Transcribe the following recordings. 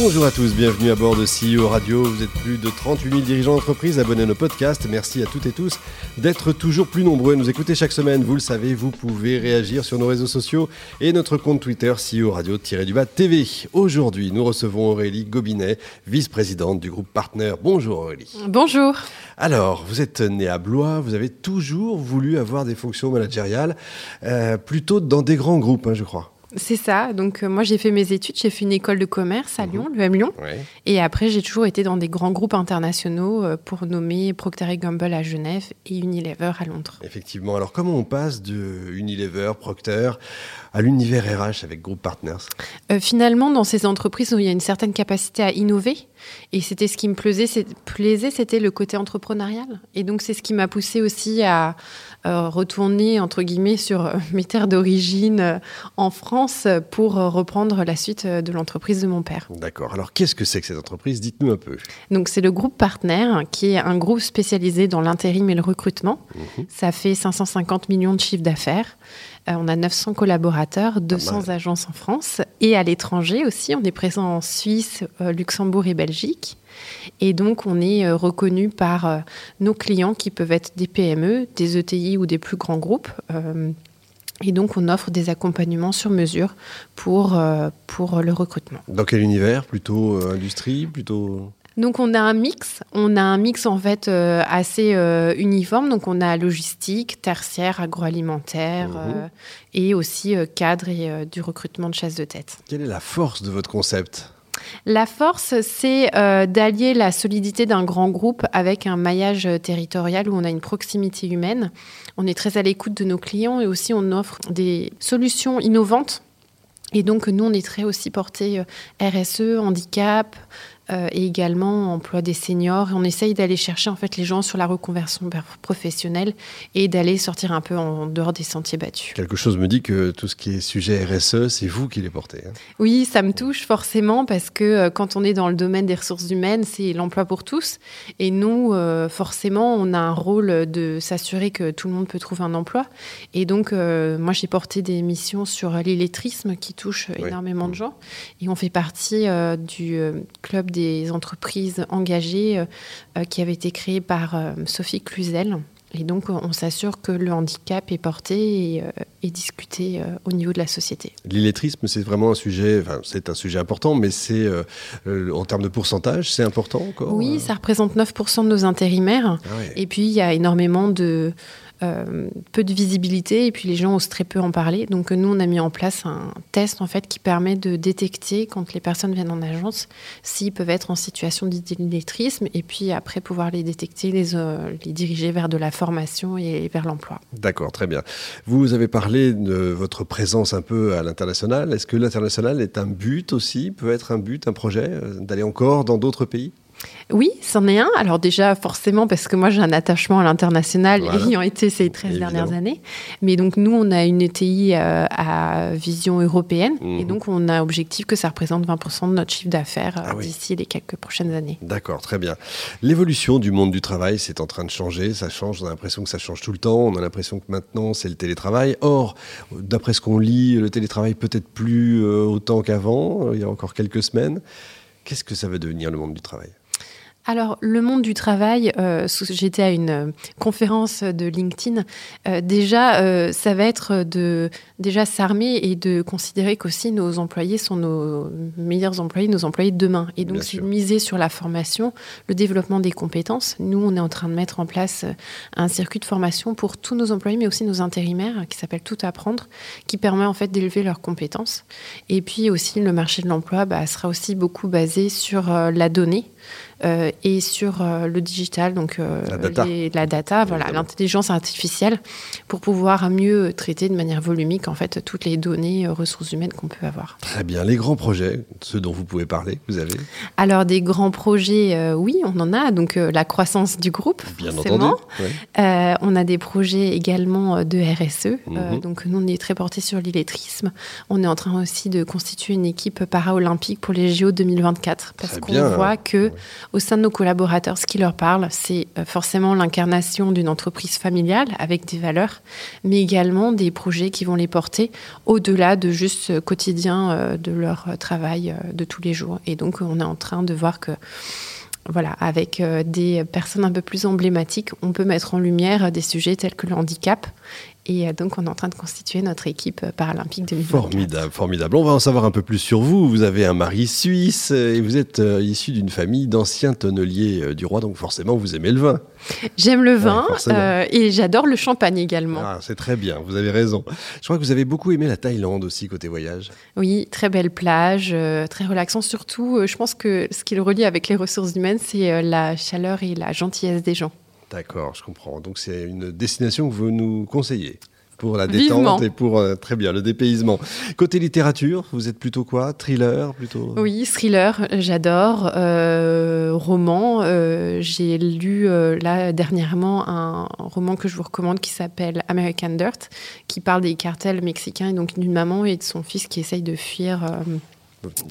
Bonjour à tous, bienvenue à bord de CEO Radio. Vous êtes plus de 38 000 dirigeants d'entreprise abonnés à nos podcasts. Merci à toutes et tous d'être toujours plus nombreux à nous écouter chaque semaine. Vous le savez, vous pouvez réagir sur nos réseaux sociaux et notre compte Twitter CEO Radio-du-Bas TV. Aujourd'hui, nous recevons Aurélie Gobinet, vice-présidente du groupe Partner. Bonjour Aurélie. Bonjour. Alors, vous êtes née à Blois, vous avez toujours voulu avoir des fonctions managériales, euh, plutôt dans des grands groupes, hein, je crois. C'est ça. Donc, euh, moi, j'ai fait mes études. J'ai fait une école de commerce à mhm. Lyon, l'UM Lyon. Et après, j'ai toujours été dans des grands groupes internationaux euh, pour nommer Procter Gamble à Genève et Unilever à Londres. Effectivement. Alors, comment on passe de Unilever, Procter à l'univers RH avec Group Partners? Euh, Finalement, dans ces entreprises où il y a une certaine capacité à innover, et c'était ce qui me plaisait, c'était le côté entrepreneurial. Et donc, c'est ce qui m'a poussé aussi à retourner, entre guillemets, sur mes terres d'origine en France pour reprendre la suite de l'entreprise de mon père. D'accord. Alors qu'est-ce que c'est que cette entreprise? Dites-nous un peu. Donc c'est le groupe Partner, qui est un groupe spécialisé dans l'intérim et le recrutement. Mhm. Ça fait 550 millions de chiffres d'affaires. Euh, on a 900 collaborateurs, 200 agences en France et à l'étranger aussi. On est présent en Suisse, euh, Luxembourg et Belgique. Et donc, on est euh, reconnu par nos clients qui peuvent être des PME, des ETI ou des plus grands groupes. Et donc, on offre des accompagnements sur mesure pour, euh, pour le recrutement. Dans quel univers? Plutôt euh, industrie? Plutôt donc on a un mix, on a un mix en fait euh, assez uniforme. Donc on a logistique, tertiaire, agroalimentaire mhm. et aussi cadre et du recrutement de chasse de tête. Quelle est la force de votre concept? La force, c'est euh, d'allier la solidité d'un grand groupe avec un maillage territorial où on a une proximité humaine. On est très à l'écoute de nos clients et aussi on offre des solutions innovantes. Et donc, nous, on est très aussi porté euh, RSE, handicap, euh, et également emploi des seniors. On essaye d'aller chercher en fait les gens sur la reconversion professionnelle et d'aller sortir un peu en dehors des sentiers battus. Quelque chose me dit que tout ce qui est sujet RSE, c'est vous qui les portez. Hein. Oui, ça me touche forcément parce que euh, quand on est dans le domaine des ressources humaines, c'est l'emploi pour tous. Et nous, euh, forcément, on a un rôle de s'assurer que tout le monde peut trouver un emploi. Et donc, moi, j'ai porté des missions sur l'illettrisme qui touche énormément de gens. Et on fait partie du club des des entreprises engagées euh, euh, qui avaient été créées par euh, Sophie Cluzel. Et donc, on s'assure que le handicap est porté et, discuté au niveau de la société. L'illettrisme, c'est vraiment un sujet, enfin, c'est un sujet important, mais c'est en termes de pourcentage, c'est important encore Oui, ça représente 9% de nos intérimaires. Ah et puis, il y a énormément de, euh, peu de visibilité et puis les gens osent très peu en parler. Donc nous, on a mis en place un test en fait qui permet de détecter quand les personnes viennent en agence s'ils peuvent être en situation d'illettrisme et puis après pouvoir les détecter, les, euh, diriger vers de la formation et vers l'emploi. D'accord, très bien. Vous avez parlé de votre présence un peu à l'international. Est-ce que l'international est un but aussi, peut être un but, un projet, euh, d'aller encore dans d'autres pays? Oui, c'en est un. Alors déjà, forcément, parce que moi j'ai un attachement à l'international, ayant été ces 13 dernières années. Mais donc nous, on a une ETI euh, à vision européenne. Et mhm. donc on a objectif que ça représente 20% de notre chiffre d'affaires euh, ah d'ici les quelques prochaines années. D'accord, très bien. L'évolution du monde du travail, c'est en train de changer. Ça change, on a l'impression que ça change tout le temps. On a l'impression que maintenant, c'est le télétravail. Or, d'après ce qu'on lit, le télétravail peut-être plus euh, autant qu'avant, il y a encore quelques semaines. Qu'est-ce que ça va devenir le monde du travail? Alors, le monde du travail, euh, j'étais à une euh, conférence de LinkedIn. Euh, déjà, ça va être de déjà s'armer et de considérer qu'aussi nos employés sont nos meilleurs employés, nos employés de demain. Et donc, c'est miser sur la formation, le développement des compétences. Nous, on est en train de mettre en place un circuit de formation pour tous nos employés, mais aussi nos intérimaires, qui s'appelle Tout apprendre, qui permet en fait d'élever leurs compétences. Et puis aussi, le marché de l'emploi bah, sera aussi beaucoup basé sur la donnée. Euh, et sur euh, le digital, donc euh, la data, voilà, l'intelligence artificielle, pour pouvoir mieux traiter de manière volumique en fait toutes les données ressources humaines qu'on peut avoir. Très bien, les grands projets, ceux dont vous pouvez parler, vous avez Alors des grands projets, oui, on en a. Donc la croissance du groupe, bien entendu. on a des projets également de RSE. Mhm. donc nous on est très porté sur l'illettrisme. On est en train aussi de constituer une équipe para-olympique pour les JO 2024 parce qu'on voit que au sein de nos collaborateurs, ce qui leur parle, c'est euh, forcément l'incarnation d'une entreprise familiale avec des valeurs, mais également des projets qui vont les porter au-delà de juste ce quotidien euh, de leur travail de tous les jours. Et donc, on est en train de voir que voilà, avec des personnes un peu plus emblématiques, on peut mettre en lumière des sujets tels que le handicap et euh, donc, on est en train de constituer notre équipe euh, paralympique 2024. Formidable, formidable. On va en savoir un peu plus sur vous. Vous avez un mari suisse et vous êtes euh, issu d'une famille d'anciens tonneliers du roi, donc forcément, vous aimez le vin. J'aime le vin et j'adore le champagne également. Ah, c'est très bien, vous avez raison. Je crois que vous avez beaucoup aimé la Thaïlande aussi, côté voyage. Oui, très belle plage, très relaxant. Surtout, je pense que ce qui le relie avec les ressources humaines, c'est la chaleur et la gentillesse des gens. D'accord, je comprends. Donc c'est une destination que vous nous conseillez pour la détente et pour euh, très bien le dépaysement. Côté littérature, vous êtes plutôt quoi? Thriller plutôt? Oui, thriller, j'adore. Euh, roman, euh, j'ai lu là dernièrement un roman que je vous recommande qui s'appelle American Dirt, qui parle des cartels mexicains et donc d'une maman et de son fils qui essayent de fuir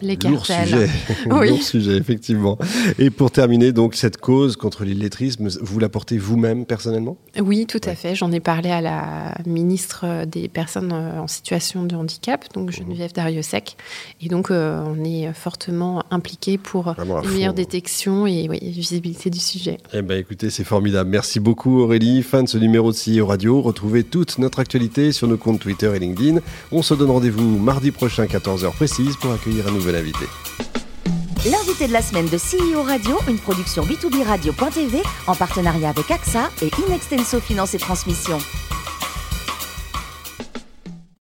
les Lourd sujet. Lourd sujet, effectivement. Et pour terminer, donc, cette cause contre l'illettrisme, vous la portez vous-même personnellement? Oui, tout à fait. J'en ai parlé à la ministre des Personnes en situation de handicap, donc Geneviève Dariussec. Et donc, euh, on est fortement impliqué pour une meilleure détection et visibilité du sujet. Eh bien, écoutez, c'est formidable. Merci beaucoup, Aurélie. Fin de ce numéro de CEO Radio. Retrouvez toute notre actualité sur nos comptes Twitter et LinkedIn. On se donne rendez-vous mardi prochain, 14h précise, pour un nouvel invité. L'invité de la semaine de CEO Radio, une production B2B Radio.tv en partenariat avec AXA et Inextenso Finance et Transmission.